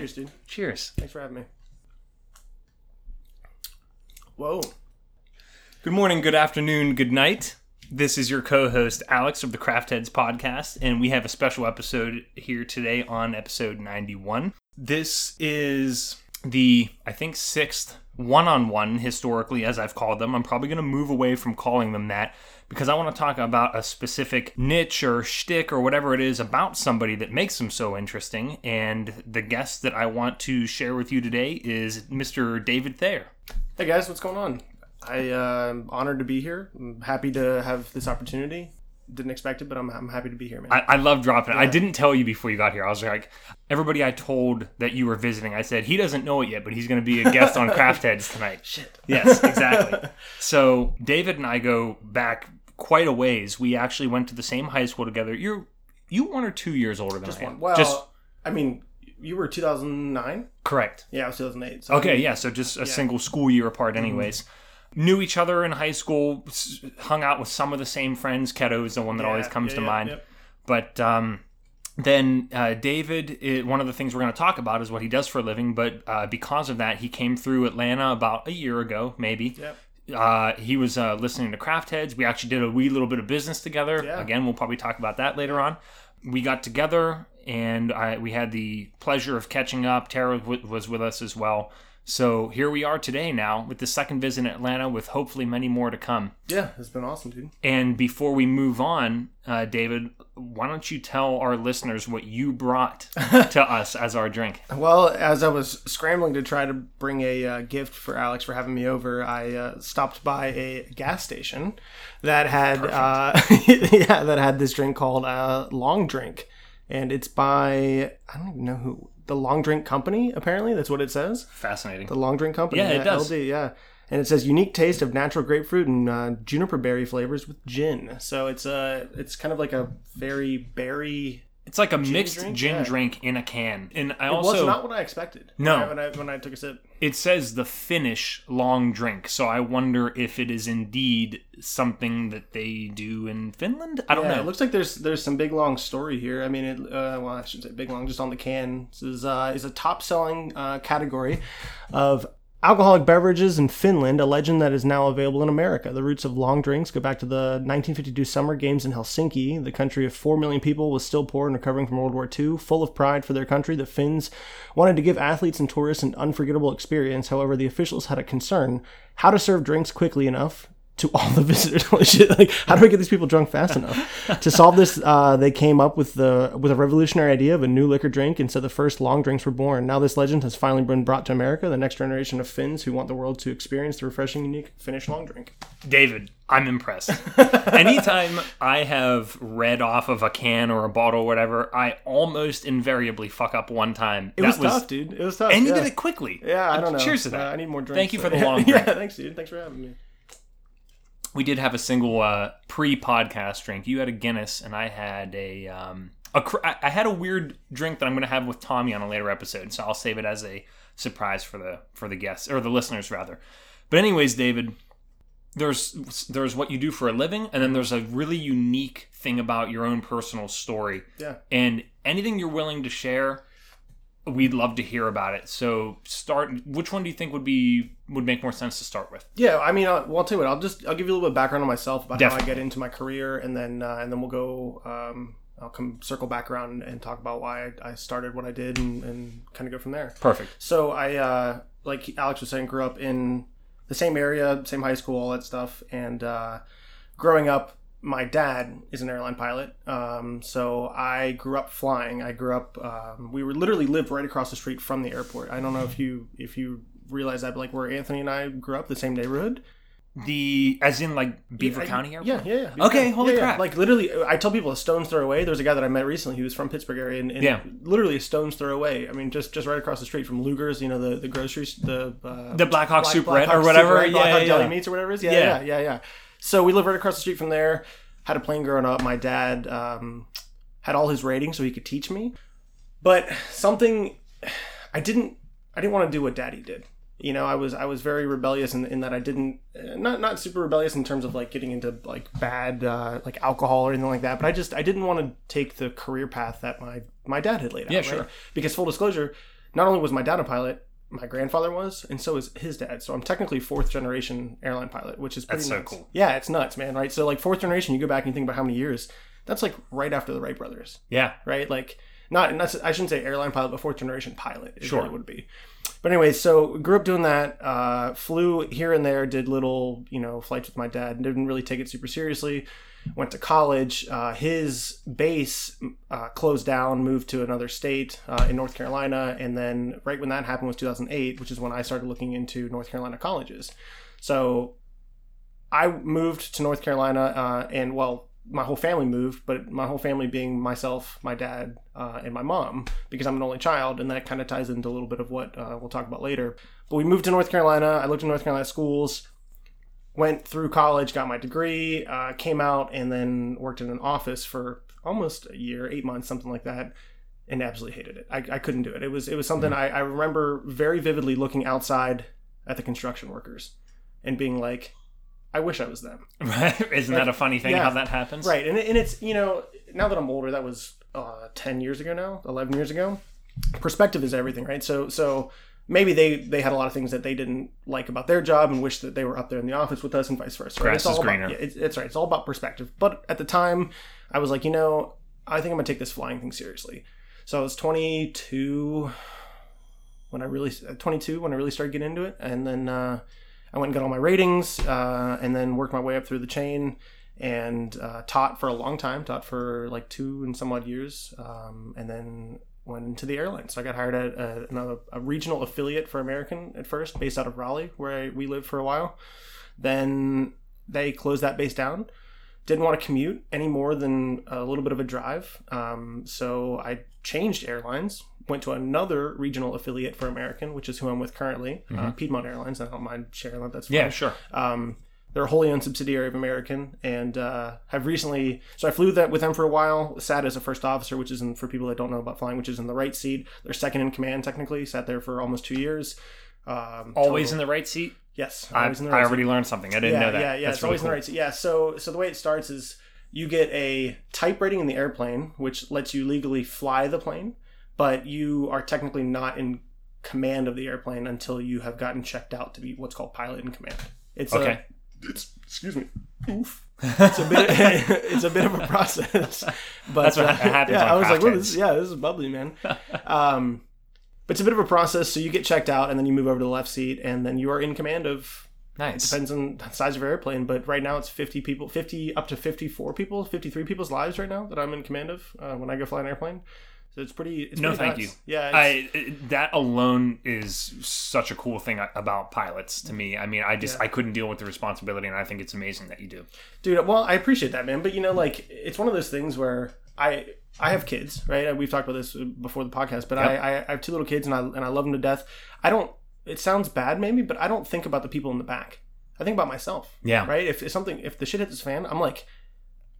Nice crack, man. Cheers, dude. Cheers. Thanks for having me. Whoa. Good morning, good afternoon, good night. This is your co host, Alex of the Craft Heads podcast, and we have a special episode here today on episode 91. This is the, I think, sixth one on one historically, as I've called them. I'm probably going to move away from calling them that because I want to talk about a specific niche or shtick or whatever it is about somebody that makes them so interesting. And the guest that I want to share with you today is Mr. David Thayer. Hey guys, what's going on? I uh, am honored to be here. I'm happy to have this opportunity. Didn't expect it, but I'm, I'm happy to be here, man. I, I love dropping it. I didn't tell you before you got here. I was like, everybody I told that you were visiting, I said, he doesn't know it yet, but he's going to be a guest on Craft Heads tonight. Shit. Yes, exactly. so David and I go back quite a ways. We actually went to the same high school together. You're you one or two years older than Just I am. one. Well, Just I mean, you were 2009. correct. Yeah, I was 2008. So Okay, yeah. So just a single school year apart, anyways. Knew each other in high school. Hung out with some of the same friends. Keto is the one that always comes yeah, to yeah, mind. yep. But um, then uh, David, i one of the things we're going to talk about is what he does for a living. But uh, because of that, he came through Atlanta about a year ago, maybe. Yep. Uh, he was uh, listening to Craft Heads. We actually did a wee little bit of business together. Yeah. Again, we'll probably talk about that later on. We got together and I, we had the pleasure of catching up. Tara w- was with us as well. So here we are today now with the second visit in Atlanta with hopefully many more to come. Yeah, it's been awesome, dude. And before we move on, uh, David, why don't you tell our listeners what you brought to us as our drink? Well, as I was scrambling to try to bring a uh, gift for Alex for having me over, I uh, stopped by a gas station that had uh, yeah that had this drink called uh, Long Drink, and it's by I don't even know who the Long Drink Company. Apparently, that's what it says. Fascinating. The Long Drink Company. Yeah, it does. LD, yeah. And it says unique taste of natural grapefruit and uh, juniper berry flavors with gin. So it's uh, it's kind of like a very berry. It's like a mixed drink? gin Yeah. drink in a can. And I It was also not what I expected. No. when I, when I took a sip. it says the Finnish long drink, so I wonder if it is indeed something that they do in Finland. I don't Yeah, know. it looks like there's there's some big long story here. I mean, it, uh, well, I shouldn't say big long, just on the can. This is uh, is a top selling uh, category of alcoholic beverages in Finland, a legend that is now available in America. The roots of long drinks go back to the 1952 Summer Games in Helsinki. The country of four million people was still poor and recovering from World War II. Full of pride for their country, the Finns wanted to give athletes and tourists an unforgettable experience. However, the officials had a concern: how to serve drinks quickly enough to all the visitors. Holy shit! Like, how do we get these people drunk fast enough? to solve this, uh, they came up with the with a revolutionary idea of a new liquor drink, and so the first long drinks were born. Now this legend has finally been brought to America. The next generation of Finns who want the world to experience the refreshing, unique Finnish long drink. David, I'm impressed. Anytime I have read off of a can or a bottle or whatever, I almost invariably fuck up one time. It was, tough, dude. It was tough. And you yeah. did it quickly. Yeah, I don't know. Cheers to Uh, that. I need more drinks. Thank you for the Yeah, long Yeah, drink. thanks, dude. Thanks for having me. We did have a single uh, pre-podcast drink. You had a Guinness, and I had a um, a cr- I had a weird drink that I'm going to have with Tommy on a later episode. So I'll save it as a surprise for the for the guests or the listeners rather. But anyways, David, there's there's what you do for a living, and then there's a really unique thing about your own personal story. Yeah. And anything you're willing to share, we'd love to hear about it. So start. Which one do you think would be would make more sense to start with? Yeah, I mean, uh, well, I'll tell you what. I'll just I'll give you a little bit of background on myself about how I get into my career, and then uh, and then we'll go. Um, I'll come circle back around and talk about why I, I started what I did, and, and kind of go from there. Perfect. So I, uh, like Alex was saying, grew up in the same area, same high school, all that stuff. And uh, growing up, my dad is an airline pilot. Um, so I grew up flying. I grew up. Um, we were literally lived right across the street from the airport. I don't know if you if you realize that, but like where Anthony and I grew up, the same neighborhood. The as in like Beaver I- County Airport. Yeah, yeah, yeah. Okay, Yeah, holy yeah, yeah. crap. Like literally, I tell people a stone's throw away. There's a guy that I met recently. He was from Pittsburgh area, and, and Yeah. literally a stone's throw away. I mean, just just right across the street from Luger's. You know, the the groceries, the uh, The Black Hawk Soup Red Hawk or whatever. Red, Black Yeah, Hawk yeah, Deli yeah. Meats or whatever it is. Yeah, Yeah. yeah, yeah, yeah. So we live right across the street from there. Had a plane growing up. My dad um, had all his ratings so he could teach me, but something I didn't I didn't want to do what Daddy did. you know, I was I was very rebellious in, in that I didn't uh, not not super rebellious in terms of like getting into like bad uh, like alcohol or anything like that. But I just I didn't want to take the career path that my my dad had laid out. Yeah, right? sure. Because full disclosure, not only was my dad a pilot, my grandfather was, and so is his dad. So I'm technically fourth generation airline pilot, which is pretty That's so nuts. cool. Yeah, it's nuts, man. Right. So like fourth generation, you go back and you think about how many years. That's like right after the Wright brothers Yeah. right? Like not, not I shouldn't say airline pilot, but fourth generation pilot. Is Sure. what it would be. But anyway, so grew up doing that. Uh, flew here and there, did little you know flights with my dad. Didn't really take it super seriously. Went to college. Uh, his base uh, closed down, moved to another state uh, in North Carolina, and then right when that happened was 2008, which is when I started looking into North Carolina colleges. So I moved to North Carolina, uh, and well, my whole family moved, but my whole family being myself, my dad, uh, and my mom, because I'm an only child, and that kind of ties into a little bit of what uh, we'll talk about later. But we moved to North Carolina. I looked at North Carolina schools, went through college, got my degree, uh, came out, and then worked in an office for almost a year, eight months, something like that. And absolutely hated it. I, I couldn't do it. It was it was something I, I remember very vividly looking outside at the construction workers and being like, I wish I was them. Right? Isn't that a funny thing yeah. how that happens? Right, and, and it's you know now that I'm older, that was uh, ten years ago now, eleven years ago. Perspective is everything, right? So so maybe they they had a lot of things that they didn't like about their job and wish that they were up there in the office with us and vice versa. Right? Grass it's all is about, yeah, it's, it's right. It's all about perspective. But at the time, I was like, you know, I think I'm gonna take this flying thing seriously. So I was 22 when I really 22 when I really started getting into it, and then uh, I went and got all my ratings, uh, and then worked my way up through the chain, and uh, taught for a long time. Taught for like two and some odd years, um, and then went into the airline. So I got hired at a, another a regional affiliate for American at first, based out of Raleigh, where I, we lived for a while. Then they closed that base down. Didn't want to commute any more than a little bit of a drive, um, so I changed airlines. Went to another regional affiliate for American, which is who I'm with currently, uh, Piedmont Airlines. I don't mind sharing that. That's fine. Yeah, sure. Um, they're a wholly owned subsidiary of American, and uh, have recently. So I flew that with them for a while. Sat as a first officer, which is in, for people that don't know about flying, which is in the right seat. They're second in command technically. Sat there for almost two years. Um, Always total- in the right seat? yes. I, the I right seat already learned something. I didn't yeah, know that. Yeah, yeah, That's it's really always in the right. seat. Yeah, so so the way it starts is you get a type rating in the airplane, which lets you legally fly the plane, but you are technically not in command of the airplane until you have gotten checked out to be what's called pilot in command. It's Okay. A, it's excuse me. Oof. It's a bit. it's a bit of a process, but That's what uh, happens Yeah, I was like, well, this, yeah, this is bubbly, man. um, but it's a bit of a process. So you get checked out, and then you move over to the left seat, and then you are in command of Nice. depends on the size of your airplane, but right now it's 50 people, 50 up to 54 people, 53 people's lives right now that I'm in command of uh, when I go fly an airplane. So it's pretty. It's No, pretty thank nuts. you. Yeah, I that alone is such a cool thing about pilots to me. I mean, I just Yeah. I couldn't deal with the responsibility, and I think it's amazing that you do. dude. Well, I appreciate that, man. But you know, like it's one of those things where I I have kids, right? We've talked about this before the podcast, but I, I I have two little kids, and I and I love them to death. I don't. It sounds bad, maybe, but I don't think about the people in the back. I think about myself, Yeah, right? If, if something, if the shit hits the fan, I'm like,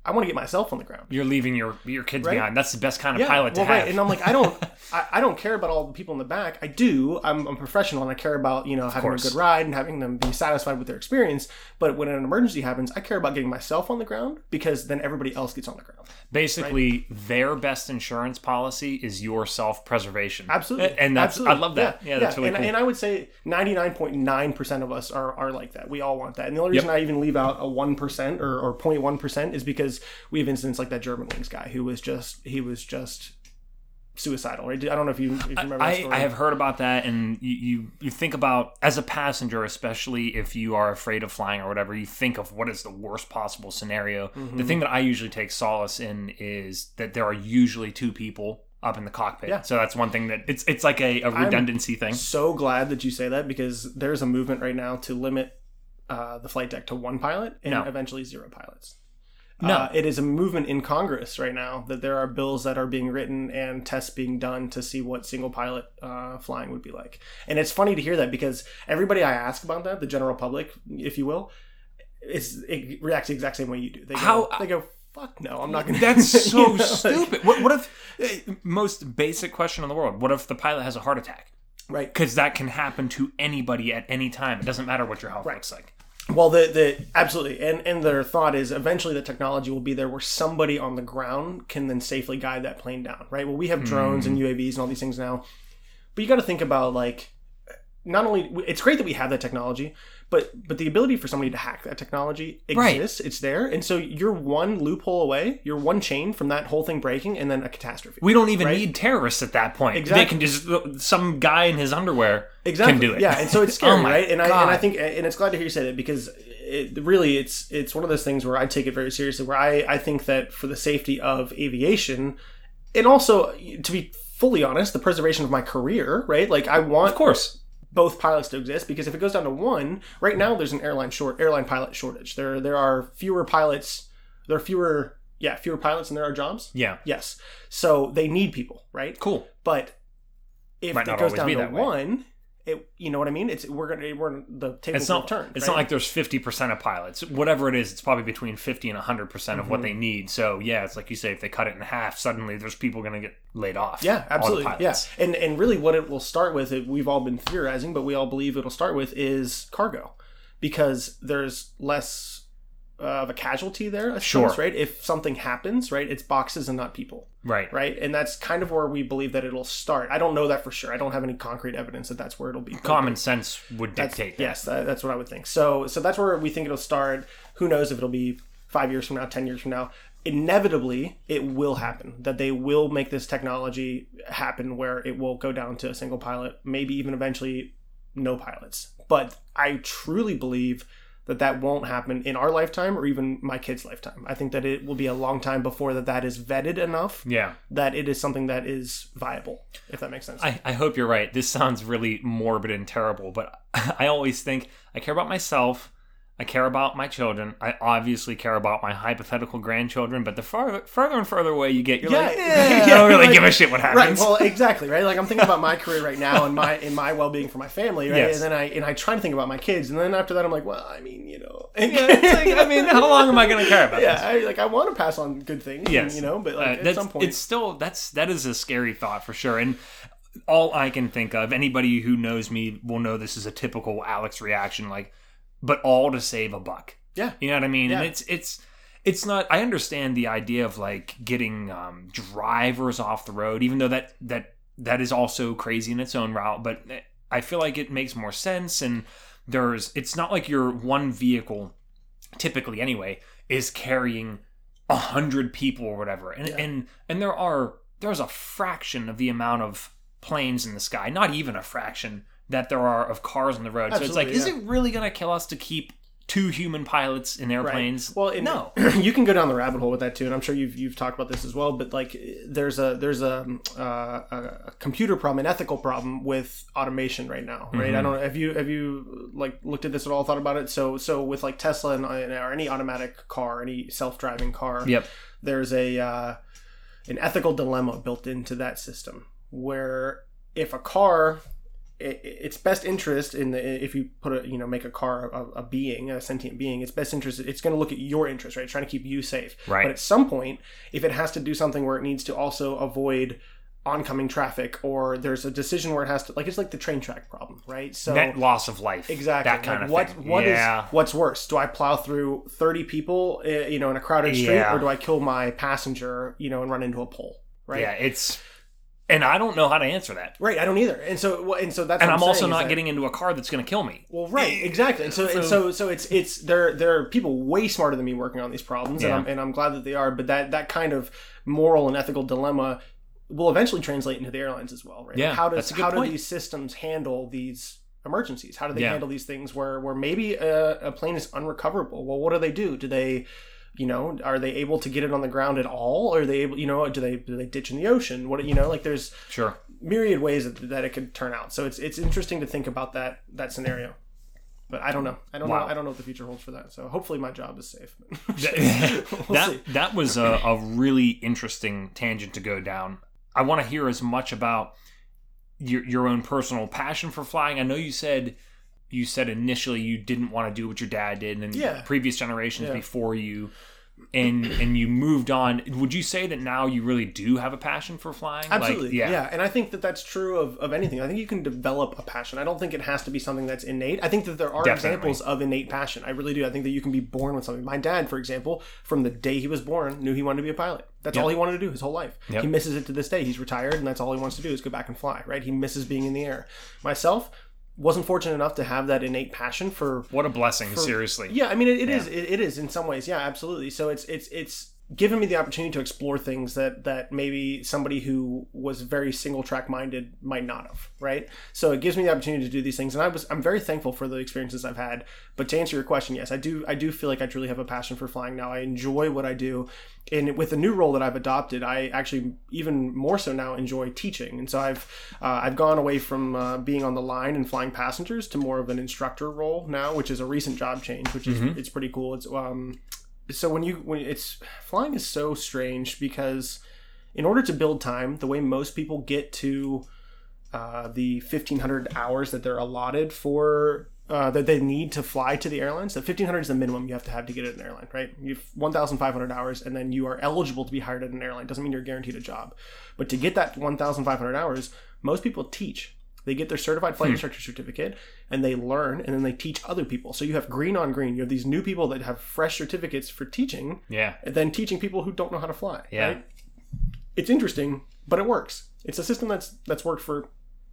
I want to get myself on the ground. you're leaving your your kids Right? behind. That's the best kind of pilot to well, have. right. And I'm like, I don't, I, I don't care about all the people in the back. I do. I'm, I'm a professional, and I care about you know having a good ride and having them be satisfied with their experience. But when an emergency happens, I care about getting myself on the ground because then everybody else gets on the ground. Basically, their best insurance policy is your self preservation. Absolutely, and that's Absolutely. I love that. Yeah, that's really and, cool. and I would say 99.9 percent of us are, are like that. We all want that. And the only reason I even leave out a one percent or or 0.1 percent is because we have incidents like that Germanwings guy who was just he was just suicidal. Right? I don't know if you, if you remember. that I, story. I have heard about that, and you, you you think about as a passenger, especially if you are afraid of flying or whatever, you think of what is the worst possible scenario. Mm-hmm. The thing that I usually take solace in is that there are usually two people up in the cockpit. Yeah. So that's one thing that it's it's like a, a redundancy thing. so glad that you say that because there's a movement right now to limit uh, the flight deck to one pilot and No. eventually zero pilots. No. Uh, it is a movement in Congress right now that there are bills that are being written and tests being done to see what single pilot uh, flying would be like. And it's funny to hear that because everybody I ask about that, the general public, if you will, is it reacts the exact same way you do. They go, How- they go, fuck no, I'm not going to. That's so stupid. What, what if eh, most basic question in the world? What if the pilot has a heart attack? Right. Because that can happen to anybody at any time. It doesn't matter what your health looks like. Well, the the absolutely, and and their thought is eventually the technology will be there where somebody on the ground can then safely guide that plane down. Right. Well, we have drones and hmm. UAVs and all these things now, but you got to think about like not only it's great that we have that technology, but but the ability for somebody to hack that technology Right. exists. It's there, and so you're one loophole away, you're one chain from that whole thing breaking, and then a catastrophe. We don't even Right. need terrorists at that point. Exactly. They can just some guy in his underwear exactly. can do it. Yeah, and so it's scary, Oh right? And I and I think and it's glad to hear you say that because it really it's it's one of those things where I take it very seriously. Where I I think that for the safety of aviation, and also to be fully honest, the preservation of my career, right? Like I want Of course. Both pilots to exist because if it goes down to one, right now there's an airline short airline pilot shortage. There there are fewer pilots. There are fewer yeah fewer pilots than there are jobs. Yeah. Yes, so they need people, right? Cool. But if Might it goes down to one, it you know what I mean? It's we're gonna we're the tables It's not. turn. It's right? not like there's fifty percent of pilots. Whatever it is, it's probably between fifty and hundred percent of Mm-hmm. what they need. So yeah, it's like you say, if they cut it in half, suddenly there's people to get laid off. Yeah, absolutely. Yeah, and and really, what it will start with, it, we've all been theorizing, but we all believe it'll start with is cargo, because there's less uh, of a casualty there. I suppose, right? If something happens, right, it's boxes and not people, Right. right? And that's kind of where we believe that it'll start. I don't know that for sure. I don't have any concrete evidence that that's where it'll be. Common sense would That's- dictate that. Yes, that, that's what I would think. So, so that's where we think it'll start. Who knows if it'll be five years from now, ten years from now? Inevitably, it will happen. That they will make this technology happen where it will go down to a single pilot, maybe even eventually no pilots. But I truly believe that that won't happen in our lifetime or even my kids' lifetime. I think that it will be a long time before that that is vetted enough Yeah. that it is something that is viable. If that makes sense. I, I hope you're right. This sounds really morbid and terrible, but I always think I care about myself. I care about my children. I obviously care about my hypothetical grandchildren, but the farther, further and further away you get, you're Yeah, like, yeah, I don't really like- give a shit what happens. right well exactly right like i'm thinking about my career right now and my in my well-being for my family right Yes. and then i and i try to think about my kids and then after that i'm like well i mean you know yeah, like, I mean, how long am I going to care about yeah this? I, like i want to pass on good things and, Yes. you know but Uh, at some point it's still that's that is a scary thought for sure. And all I can think of, anybody who knows me will know this is a typical Alex reaction, like, but all to save a buck. yeah You know what I mean? And it's it's it's not. I understand the idea of like getting um, drivers off the road, even though that that that is also crazy in its own route. But I feel like it makes more sense, and there's. It's not like your one vehicle, typically anyway, is carrying a hundred people or whatever, and Yeah. and and there are there's a fraction of the amount of planes in the sky, not even a fraction that there are of cars on the road. so it's like, Absolutely, is it really going to kill us to keep two human pilots in Right. airplanes? Well, and no. you can go down the rabbit hole with that too, and I'm sure you've you've talked about this as well. But like, there's a there's a uh, a computer problem, an ethical problem with automation right now, right? Mm-hmm. I don't know. Have you have you like looked at this at all? Thought about it? So so with like Tesla and or any automatic car, any self driving car, Yep. there's a uh, an ethical dilemma built into that system where if a car its best interest in the if you put a you know make a car a, a being a sentient being its best interest it's going to look at your interest right It's trying to keep you safe Right. but at some point if it has to do something where it needs to also avoid oncoming traffic or there's a decision where it has to like it's like the train track problem right so Net loss of life. Exactly. That kind Like, of what, thing. what is- yeah. what's worse? Do I plow through thirty people, uh, you know, in a crowded street, Yeah. or do I kill my passenger, you know, and run into a pole? Right. Yeah, it's and I don't know how to answer that. Right. I don't either. And so, and so that's. And what I'm also saying is not that- getting into a car that's going to kill me. Well, right, exactly, and so, and so, so it's it's there. There are people way smarter than me working on these problems, Yeah. and, I'm, and I'm glad that they are. But that that kind of moral and ethical dilemma will eventually translate into the airlines as well, right? Yeah, how does that's a good how do these systems handle these emergencies? How do they Yeah. handle these things where where maybe a, a plane is unrecoverable? Well, what do they do? Do they you know, are they able to get it on the ground at all? Or are they able, you know, do they do they ditch in the ocean? What you know, like there's Sure. myriad ways that, that it could turn out. So it's it's interesting to think about that that scenario. But I don't know. I don't Wow. know. I don't know what the future holds for that. So hopefully my job is safe. that We'll see. that was a, a really interesting tangent to go down. I want to hear as much about your your own personal passion for flying. I know you said you said initially you didn't want to do what your dad did and Yeah. previous generations Yeah. before you and and you moved on. Would you say that now you really do have a passion for flying? Like, Absolutely. yeah. And I think that that's true of, of anything. I think you can develop a passion. I don't think it has to be something that's innate. I think that there are Definitely. examples of innate passion. I really do. I think that you can be born with something. My dad, for example, from the day he was born, knew he wanted to be a pilot. That's all he wanted to do his whole life. Yep. He misses it to this day. He's retired, and that's all he wants to do is go back and fly, right? He misses being in the air. Myself, wasn't fortunate enough to have that innate passion for What a blessing, seriously. yeah, I mean, it, it is. It, it is in some ways. Yeah, absolutely. So it's it's it's given me the opportunity to explore things that that maybe somebody who was very single track minded might not have. Right. So it gives me the opportunity to do these things, and I was I'm very thankful for the experiences I've had. But to answer your question, yes, I do I do feel like I truly have a passion for flying now. I enjoy what I do, and with the new role that I've adopted, I actually even more so now enjoy teaching. And so I've uh, I've gone away from uh, being on the line and flying passengers to more of an instructor role now, which is a recent job change, which is it's pretty cool. It's um so when you when it's flying is so strange because in order to build time, the way most people get to uh, the 1500 hours that they're allotted for uh, that they need to fly to the airlines. The 1500 is the minimum you have to have to get an airline, right? You have 1500 hours, and then you are eligible to be hired at an airline. Doesn't mean you're guaranteed a job, but to get that 1500 hours, most people teach. They get their certified flight instructor certificate and they learn and then they teach other people. So you have green on green. You have these new people that have fresh certificates for teaching Yeah. and then teaching people who don't know how to fly. Yeah. Right? It's interesting, but it works. It's a system that's that's worked for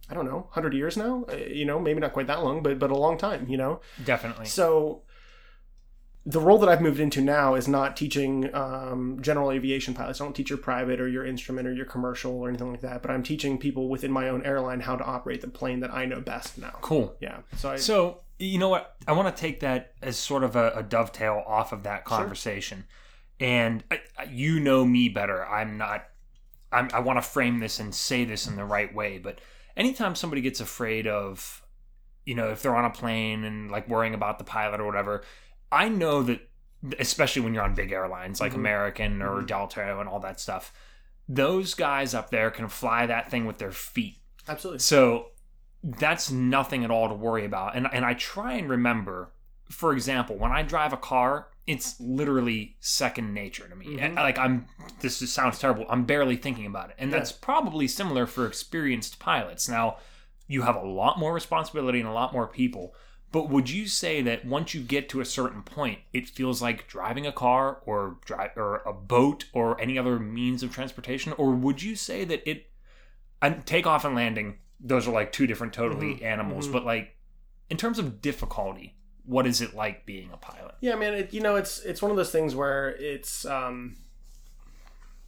I don't know, 100 years now, Uh, you know, maybe not quite that long, but but a long time, you know. Definitely. So the role that I've moved into now is not teaching um, general aviation pilots. I don't teach your private or your instrument or your commercial or anything like that. But I'm teaching people within my own airline how to operate the plane that I know best now. Cool. Yeah. So I, So you know what? I want to take that as sort of a, a dovetail off of that conversation, Sure. and I, you know me better. I'm not. I'm, I want to frame this and say this in the right way, but anytime somebody gets afraid of, you know, if they're on a plane and like worrying about the pilot or whatever, I know that, especially when you're on big airlines like Mhm. American or Mhm. Delta and all that stuff, those guys up there can fly that thing with their feet. absolutely. So that's nothing at all to worry about. And and I try and remember, for example, when I drive a car, it's literally second nature to me. Mhm. Like I'm this is, sounds terrible. I'm barely thinking about it. And Yeah. that's probably similar for experienced pilots. Now, you have a lot more responsibility and a lot more people. But would you say that once you get to a certain point, it feels like driving a car or drive or a boat or any other means of transportation? Or would you say that it and takeoff and landing, those are like two different totally Mhm, animals. mhm. But like in terms of difficulty, what is it like being a pilot? Yeah, man. It, you know, it's it's one of those things where it's um,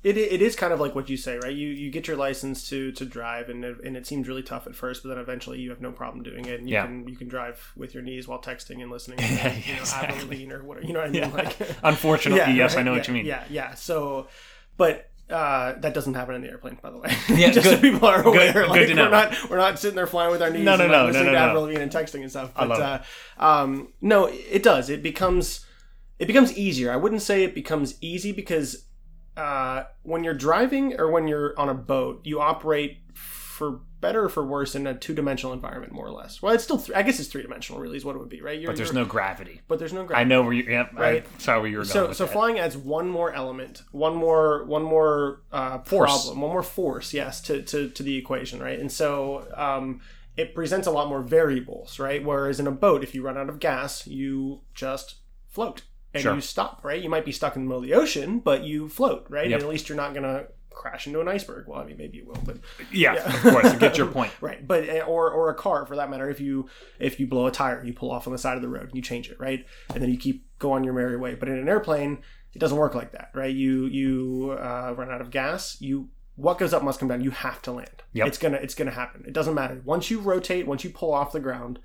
it, it is kind of like what you say, right? You you get your license to to drive, and it, and it seems really tough at first, but then eventually you have no problem doing it, and you Yeah. can you can drive with your knees while texting and listening to Yeah, you yeah, know, exactly. Lavigne or whatever. You know what I mean? Yeah. Like, Unfortunately, yes, I know yeah, what you mean. Yeah, yeah. So, but. Uh, that doesn't happen in the airplane, by the way. Yeah, just good. so people are aware. good like, to we're not we're not sitting there flying with our knees, No, no, and, no, like, no, listening no, to no. Avril Lavigne and texting and stuff. But uh, um, no, it does. It becomes it becomes easier. I wouldn't say it becomes easy because uh, when you're driving or when you're on a boat, you operate for better or for worse in a two dimensional environment, more or less. Well, it's still th- I guess it's three dimensional, really, is what it would be, right? You're, But there's you're- no gravity. but there's no gravity. I know where you. Yep, Right. I saw where you were going. So so that. flying adds one more element, one more one more uh, Force. problem, one more force, yes, to, to, to the equation, right? And so um, it presents a lot more variables, right? Whereas in a boat, if you run out of gas, you just float and Sure. you stop, right? You might be stuck in the middle of the ocean, but you float, right? Yep. And at least you're not gonna crash into an iceberg. Well, I mean, maybe you will, but yeah, Yeah. of course, I get your point. right but eh, or or a car for that matter if you if you blow a tire you pull off on the side of the road and you change it right and then you keep go on your merry way but in an airplane it doesn't work like that right you you uh, run out of gas you what goes up must come down you have to land Yep. it's gonna it's gonna happen it doesn't matter once you rotate once you pull off the ground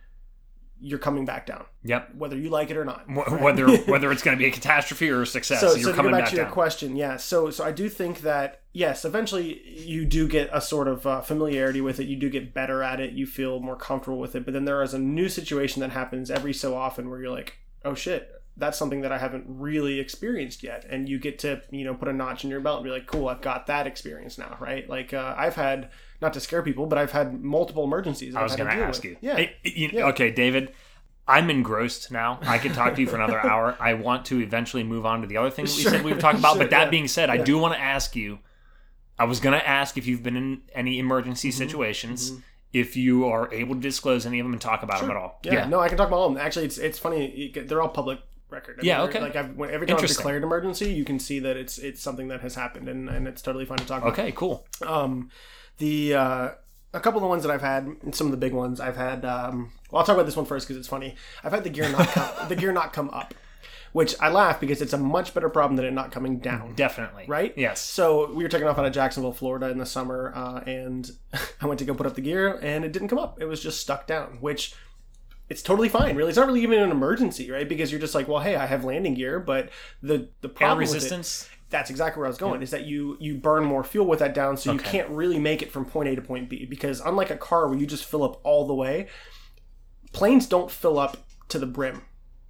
you're coming back down Yep. whether you like it or not right? Whether whether it's going to be a catastrophe or a success, so, so so you're to coming go back, back to your down. question, yeah. So, so I do think that yes, eventually you do get a sort of uh, familiarity with it. You do get better at it. You feel more comfortable with it. But then there is a new situation that happens every so often where you're like, oh shit, that's something that I haven't really experienced yet, and you get to you know put a notch in your belt and be like, cool, I've got that experience now, right? Like uh, I've had not to scare people, but I've had multiple emergencies. I was going to ask with. you. yeah. You- Yeah. Okay, David. I'm engrossed now. I could talk to you for another hour. I want to eventually move on to the other thing that we Sure. said we would talk about. Sure, but that yeah. being said, I do want to ask you. I was going to ask if you've been in any emergency Mm-hmm. situations, if you are able to disclose any of them and talk about them at all. Yeah, no, I can talk about all of them. Actually, it's it's funny. They're all public record. I Yeah, they're- okay. Like I've, when- every time I've declared emergency, you can see that it's it's something that has happened, and, and it's totally fine to talk about. Okay, cool. Um, the uh, a couple of the ones that I've had, and some of the big ones I've had. Um, well, I'll talk about this one first because it's funny. I've had the gear not come, the gear not come up, which I laugh because it's a much better problem than it not coming down. Definitely. Right? Yes. So we were taking off out of Jacksonville, Florida in the summer, uh, and I went to go put up the gear, and it didn't come up. It was just stuck down, which it's totally fine. Really, it's not really even an emergency, right? Because you're just like, well, hey, I have landing gear, but the the Air problem with it- that's exactly where I was going. Is that you you burn more fuel with that down, so you can't really make it from point A to point B. Because unlike a car where you just fill up all the way, planes don't fill up to the brim.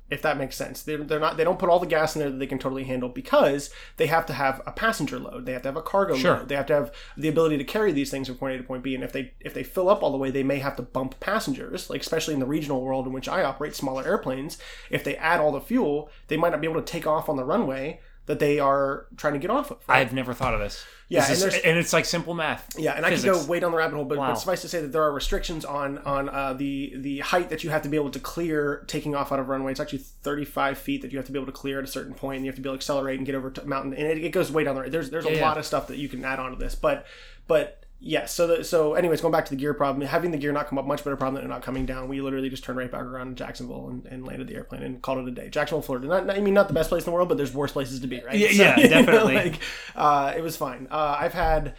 If that makes sense, they're, they're not. They don't put all the gas in there that they can totally handle because they have to have a passenger load. They have to have a cargo Sure. load. They have to have the ability to carry these things from point A to point B. And if they if they fill up all the way, they may have to bump passengers. Like especially in the regional world in which I operate, smaller airplanes. If they add all the fuel, they might not be able to take off on the runway that they are trying to get off of. right? I've never thought of this. Yeah, This and is- and it's like simple math. Yeah, and I could go way down the rabbit hole, but, Wow. but suffice to say that there are restrictions on on uh, the the height that you have to be able to clear taking off out of runway. It's actually 35 feet that you have to be able to clear at a certain point, and you have to be able to accelerate and get over to a mountain, and it, it goes way down the road. There's there's a Yeah, yeah. lot of stuff that you can add on to this, but but yeah. So the, so anyways, going back to the gear problem, having the gear not come up, much better problem than it not coming down. We literally just turned right back around in Jacksonville and, and landed the airplane and called it a day. Jacksonville, Florida. Not, not- I mean, not the best place in the world, but there's worse places to be, right? Yeah, yeah, you know, definitely. like, uh, it was fine. Uh, I've had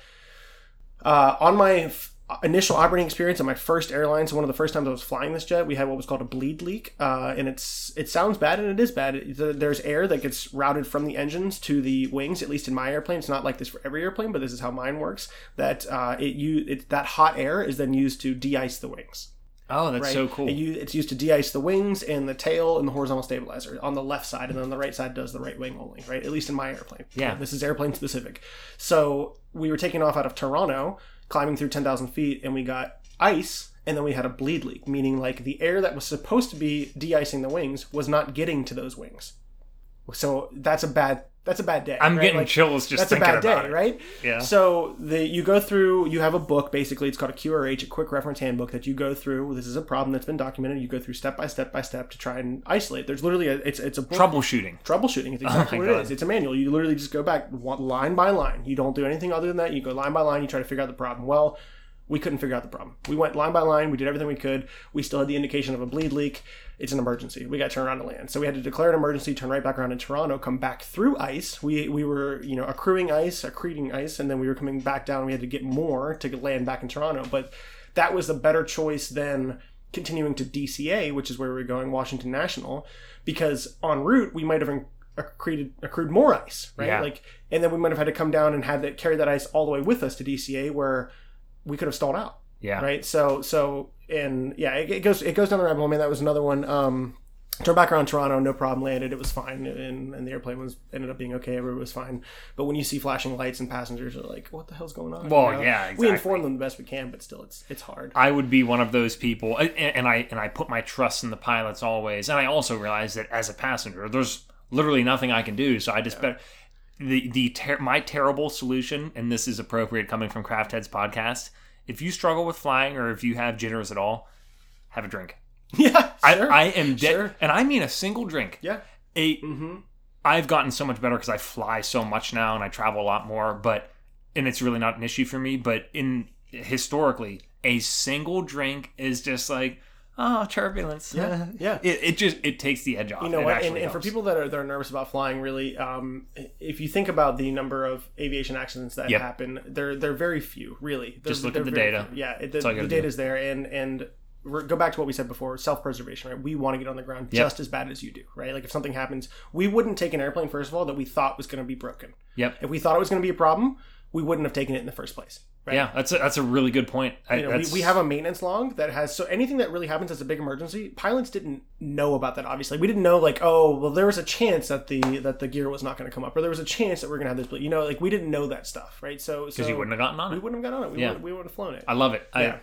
uh, on my f- initial operating experience on my first airline, so one of the first times I was flying this jet, we had what was called a bleed leak, uh, and it's it sounds bad and it is bad. It- the- there's air that gets routed from the engines to the wings. At least in my airplane, it's not like this for every airplane, but this is how mine works. That uh, it you it, that hot air is then used to de-ice the wings. Oh, that's Right? so cool. It it's used to de-ice the wings and the tail and the horizontal stabilizer on the left side, and then the right side does the right wing only. Right, at least in my airplane. Yeah. this is airplane specific. So we were taking off out of Toronto, climbing through ten thousand feet, and we got ice, and then we had a bleed leak, meaning like the air that was supposed to be de-icing the wings was not getting to those wings. So that's a bad that's a bad day. I'm right? getting Like, chills just that's a bad day, it. right? Yeah. So the you go through, you have a book basically. It's called a QRH, a quick reference handbook that you go through. This is a problem that's been documented. You go through step by step by step to try and isolate. There's literally a it's it's a book. Troubleshooting. Troubleshooting. It's oh exactly Oh what it God. is. It's a manual. You literally just go back line by line. You don't do anything other than that. You go line by line. You try to figure out the problem. Well, we couldn't figure out the problem. We went line by line. We did everything we could. We still had the indication of a bleed leak. It's an emergency. We got to turn around to land. So we had to declare an emergency, turn right back around in Toronto, come back through ice. We we were you know accruing ice, accreting ice, and then we were coming back down. We had to get more to land back in Toronto, but that was a better choice than continuing to DCA, which is where we were going, Washington National, because en route we might have accreted accrued more ice, right? Yeah. Like, and then we might have had to come down and had that carry that ice all the way with us to DCA, where we could have stalled out, Yeah. right? So, so, and yeah, it, it goes it goes down the rabbit hole. Man, that was another one. Um, turned back around Toronto, no problem. Landed, it was fine, and, and the airplane was ended up being okay. Everyone was fine. But when you see flashing lights and passengers are like, "What the hell's going on?" Well, yeah, We exactly. inform them the best we can, but still, it's it's hard. I would be one of those people, and, and I and I put my trust in the pilots always. And I also realize that as a passenger, there's literally nothing I can do. So I just bet the the ter- my terrible solution, and this is appropriate coming from Craft Heads podcast. If you struggle with flying or if you have jitters at all, have a drink. yeah, sure. I, I am dead, Sure. and I mean a single drink. yeah. A Mm-hmm. I've gotten so much better because I fly so much now and I travel a lot more, but and it's really not an issue for me. But in historically, a single drink is just like oh turbulence. Yeah, yeah. It, it just it takes the edge off. You know what? And, and for people that are that are nervous about flying, really, um, if you think about the number of aviation accidents that Yep. happen, they're they're very few, really. They're, Just look at the data. few. Yeah, it, the, all you the gotta do. data's there, and and go back to what we said before: self preservation. Right? We want to get on the ground Yep. just as bad as you do. Right? Like if something happens, we wouldn't take an airplane first of all that we thought was going to be broken. Yep. If we thought it was going to be a problem, we wouldn't have taken it in the first place. Right? Yeah, that's a, that's a really good point. I, You know, we, we have a maintenance log that has so anything that really happens as a big emergency. Pilots didn't know about that. Obviously, we didn't know like, oh, well, there was a chance that the that the gear was not going to come up, or there was a chance that we're going to have this. But you know, like we didn't know that stuff, right? So because so you wouldn't have gotten on it, we wouldn't have gotten on it. We Yeah. wouldn't, we wouldn't have flown it. I love it. Yeah.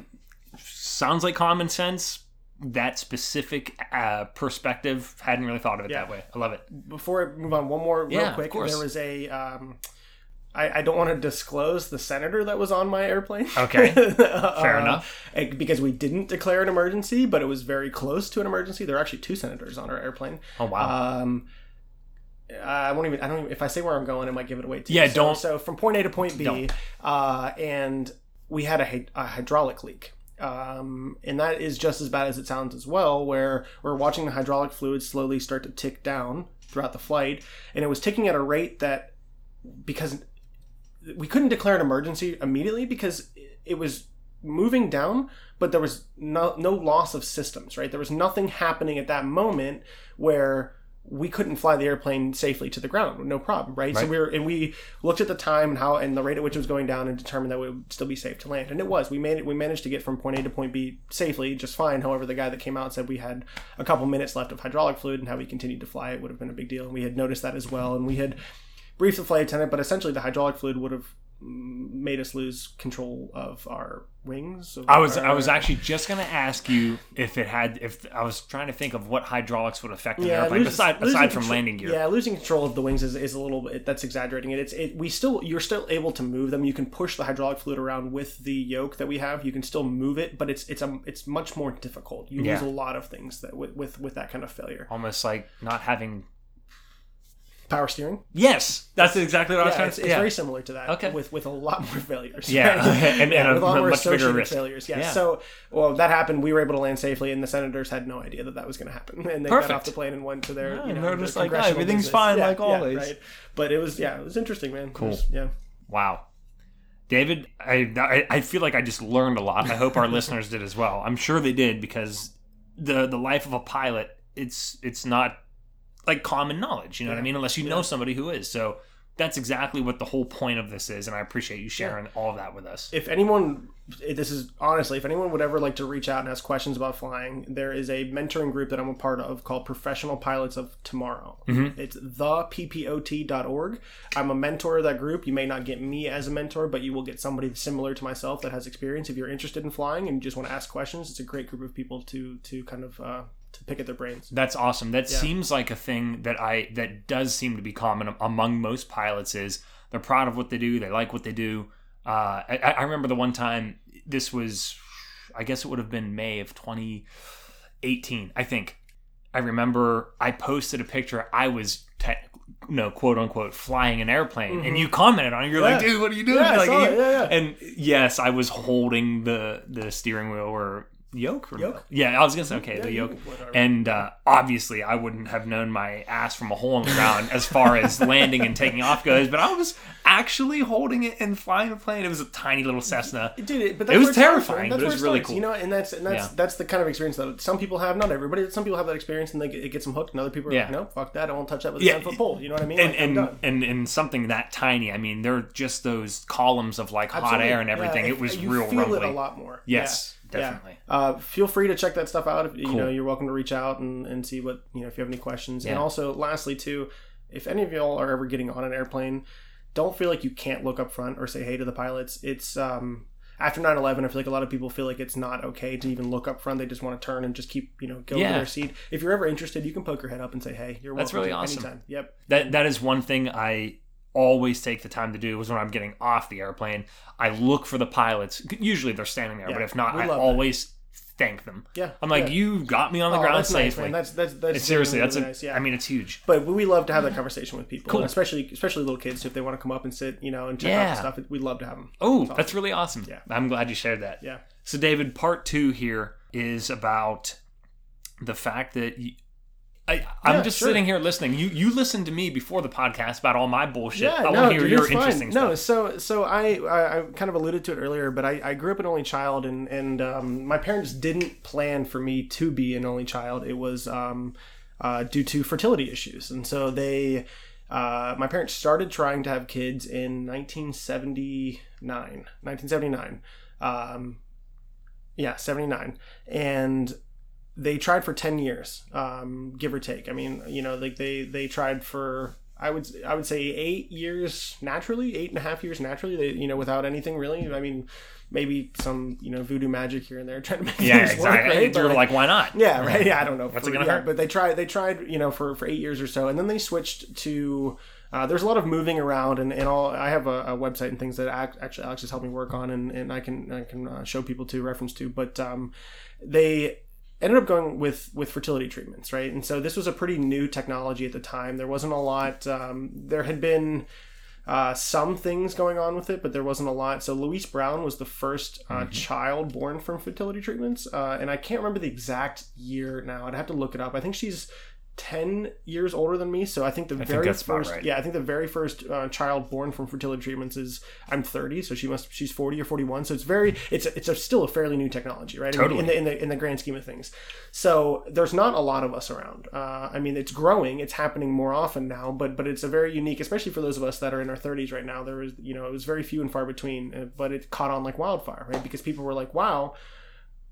I, sounds like common sense. that specific uh, perspective. Hadn't really thought of it Yeah. that way. I love it. Before I move on, one more real Yeah, quick. There was a. Um, I, I don't want to disclose the senator that was on my airplane. Okay. Fair Fair enough. Because we didn't declare an emergency, but it was very close to an emergency. There are actually two senators on our airplane. Oh wow. Um, I won't even. I don't even. If I say where I'm going, it might give it away. Too. Yeah, So- don't- So from point A to point B, uh, and we had a, a hydraulic leak. Um, and that is just as bad as it sounds as well, where we're watching the hydraulic fluid slowly start to tick down throughout the flight, and it was ticking at a rate that because we couldn't declare an emergency immediately because it was moving down, but there was no no loss of systems. Right, there was nothing happening at that moment where we couldn't fly the airplane safely to the ground, no problem, right? So we were, and we looked at the time and how and the rate at which it was going down and determined that it would still be safe to land, and it was. We made it. We managed to get from point A to point B safely, just fine. However, the guy that came out said we had a couple minutes left of hydraulic fluid, and how we continued to fly it would have been a big deal, and we had noticed that as well, and we had briefed the flight attendant, but essentially the hydraulic fluid would have made us lose control of our wings. of I was our- I was actually just gonna ask you if it had if I was trying to think of what hydraulics would affect an airplane losing- aside aside from control- landing gear. Yeah, losing control of the wings is, is a little bit that's exaggerating it. It's it we still you're still able to move them. You can push the hydraulic fluid around with the yoke that we have. You can still move it, but it's it's a it's much more difficult. You Yeah. lose a lot of things that with with, with that kind of failure. Almost like not having. Power steering. Yes, that's exactly what I was Yeah, trying it's, to it's say. very similar to that. Okay. With with a lot more failures. Yeah, right? and- and a with a lot more much associated risk. failures. Yeah. Yeah. So well, that happened. We were able to land safely, and the senators had no idea that that was going to happen, and they got off the plane and went to their. Yeah, you know, they're just like, "Ah, everything's business." fine Yeah, like yeah, always. right. But it was yeah, it was interesting, man. Cool. was- yeah. Wow. David, I, I I feel like I just learned a lot. I hope our listeners did as well. I'm sure they did because the the life of a pilot it's it's not like common knowledge. You know what I mean? Unless you know somebody who is. So that's exactly what the whole point of this is, and I appreciate you sharing all of that with us. if anyone this is honestly if anyone would ever like to reach out and ask questions about flying there is a mentoring group that i'm a part of called professional pilots of tomorrow Mhm. it's theppot.org i'm a mentor of that group you may not get me as a mentor but you will get somebody similar to myself that has experience if you're interested in flying and you just want to ask questions it's a great group of people to to kind of uh, to pick at their brains That's awesome. That Yeah. seems like a thing that I that does seem to be common among most pilots is they're proud of what they do, they like what they do. Uh, I, I remember the one time this was, I guess it would have been May of 2018, I think. I remember I posted a picture. I was, te- no quote unquote, flying an airplane, and you commented on it. You're like, Mm-hmm. Dude, what are you doing? Yeah, like, saw you- it. Yeah, yeah. And yes, I was holding the the steering wheel or yoke. Or Yoke? Yeah, I was gonna say okay, Yeah, the yoke. And uh, obviously, I wouldn't have known my ass from a hole in the ground as far as landing and taking off goes. But I was actually holding it and flying a plane. It was a tiny little Cessna. it did it, but It was terrifying, That's but it was really starts, cool. You know, and that's and that's Yeah. that's the kind of experience that some people have. Not everybody. Some people have that experience and they get, it gets them hooked, and other people are Yeah. like, no, fuck that. I won't touch that with a Yeah. ten foot pole. You know what I mean? And Like, and, and and something that tiny. I mean, they're just those columns of like hot air and everything. Yeah, it was you real feel rumbly. it a lot more. Yes. Definitely. Yeah. Uh, feel free to check that stuff out. If, You Cool. know, you're welcome to reach out and, and see what you know if you have any questions. And also, lastly, too, if any of y'all are ever getting on an airplane, don't feel like you can't look up front or say hey to the pilots. It's um after 9-11 i feel like a lot of people feel like it's not okay to even look up front they just want to turn and just keep you know go Yeah. to their seat if you're ever interested you can poke your head up and say hey you're welcome That's really awesome. anytime yep That that is one thing I always take the time to do is when I'm getting off the airplane, I look for the pilots. Usually they're standing there, Yeah, but if not, I love that. always thank them. yeah I'm like, yeah. you got me on the Oh, ground that's safely. man. that's that's that's seriously, really, that's a. I really nice, yeah mean, it's huge. but we love to have that conversation with people Cool. especially especially little kids So if they want to come up and sit you know and check out Yeah. the stuff we'd love to have them Oh, that's really awesome. Yeah. I'm glad you shared that. yeah So, David, part two here is about the fact that you, I, I'm Yeah, just sure. sitting here listening. You you listened to me before the podcast about all my bullshit. Yeah, I no, want to hear your fine. interesting No, stuff. so so I, I I kind of alluded to it earlier, but I, I grew up an only child, and and um, my parents didn't plan for me to be an only child. It was um, uh, due to fertility issues, and so they. Uh, my parents started trying to have kids in 1979 1979 um, yeah 79 and they tried for 10 years um, give or take i mean you know like they they tried for I would I would say eight years naturally, eight and a half years naturally. They, you know, without anything really. I mean, maybe some you know voodoo magic here and there trying to make Yeah, exactly. work. Right? You're But, like, why not? yeah, right. Yeah, I don't know. What's For- it gonna yeah, hurt? But they tried. They tried. You know, for for eight years or so, and then they switched to. Uh, there's a lot of moving around, and, and all. I have a, a website and things that ac- actually Alex has helped me work on, and, and I can I can uh, show people to reference to. But um, they ended up going with with fertility treatments, right? And so this was a pretty new technology at the time. There wasn't a lot. Um, there had been uh, some things going on with it, but there wasn't a lot. So Louise Brown was the first uh, child born from fertility treatments, uh, and I can't remember the exact year now. I'd have to look it up. I think she's. 10 years older than me so i think the think very that's first right. yeah i think the very first uh, child born from fertility treatments is i'm 30 so she must she's 40 or 41 so it's very it's a, it's a, still a fairly new technology right I Totally. in the, in the in the grand scheme of things so there's not a lot of us around. Uh, I mean, it's growing. It's happening more often now, but but it's a very unique, especially for those of us that are in our 30s right now. There was you know it was very few and far between, uh, but it caught on like wildfire, right? Because people were like, "Wow,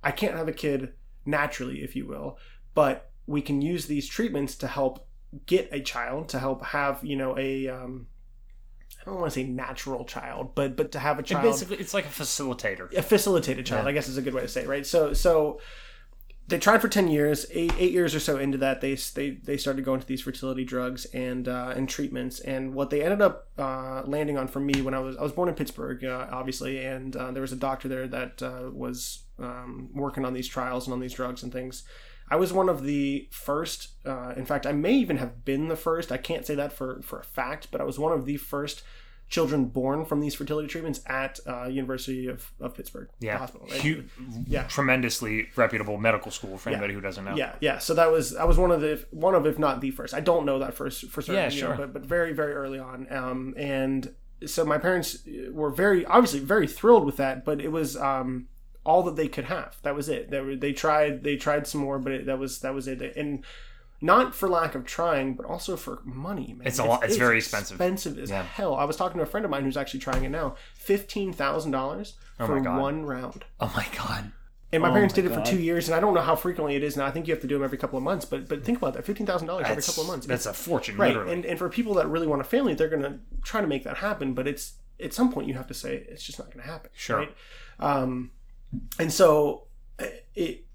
I can't have a kid naturally, if you will, but we can use these treatments to help get a child, to help have you know a um, I don't want to say natural child, but but to have a And child basically, it's like a facilitator. a facilitated child, Yeah. I guess is a good way to say it, right? So so they tried for 10 years eight, eight years or so into that they they, they started going to these fertility drugs and uh, and treatments and what they ended up uh, landing on for me when i was i was born in pittsburgh uh, obviously and uh, there was a doctor there that uh, was um, working on these trials and on these drugs and things I was one of the first. Uh, in fact, I may even have been the first. I can't say that for for a fact, but I was one of the first children born from these fertility treatments at uh, University of, of Pittsburgh Yeah. Hospital. right? Yeah. tremendously reputable medical school for anybody who doesn't know. Yeah, yeah. So that was I was one of the one of if not the first. I don't know that first for certain. Yeah, know, but but very very early on. Um, and so my parents were very obviously very thrilled with that, but it was um all that they could have. That was it. They were they tried they tried some more, but it, that was that was it. And not for lack of trying, but also for money, man. It's a lot- it's very expensive. Expensive as Yeah. hell. I was talking to a friend of mine who's actually trying it now. Fifteen thousand dollars Oh for my God. one round. Oh my god. And my Oh parents my did it God. for two years, and I don't know how frequently it is now. I think you have to do them every couple of months. But but think about that, fifteen thousand dollars every couple of months. that's a fortune, right. literally. And and for people that really want a family, they're gonna try to make that happen. But it's at some point you have to say it's just not gonna happen. Sure. Right? Um, and so it,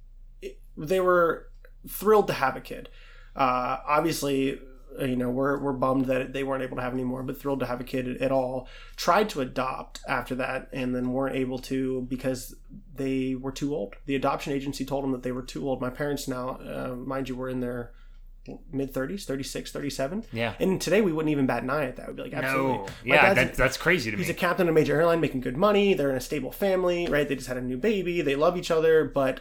it they were thrilled to have a kid. Uh, obviously, uh, you know, we're, we're bummed that they weren't able to have any more, but thrilled to have a kid at, at all. Tried to adopt after that and then weren't able to because they were too old. The adoption agency told them that they were too old. My parents now, uh, mind you, were in their mid 30s, 36, 37. yeah. And today we wouldn't even bat an eye at that. We'd be like, absolutely. No. Yeah, dad's- that, that's crazy to He's me. a captain of a major airline making good money. They're in a stable family, right? They just had a new baby. They love each other, but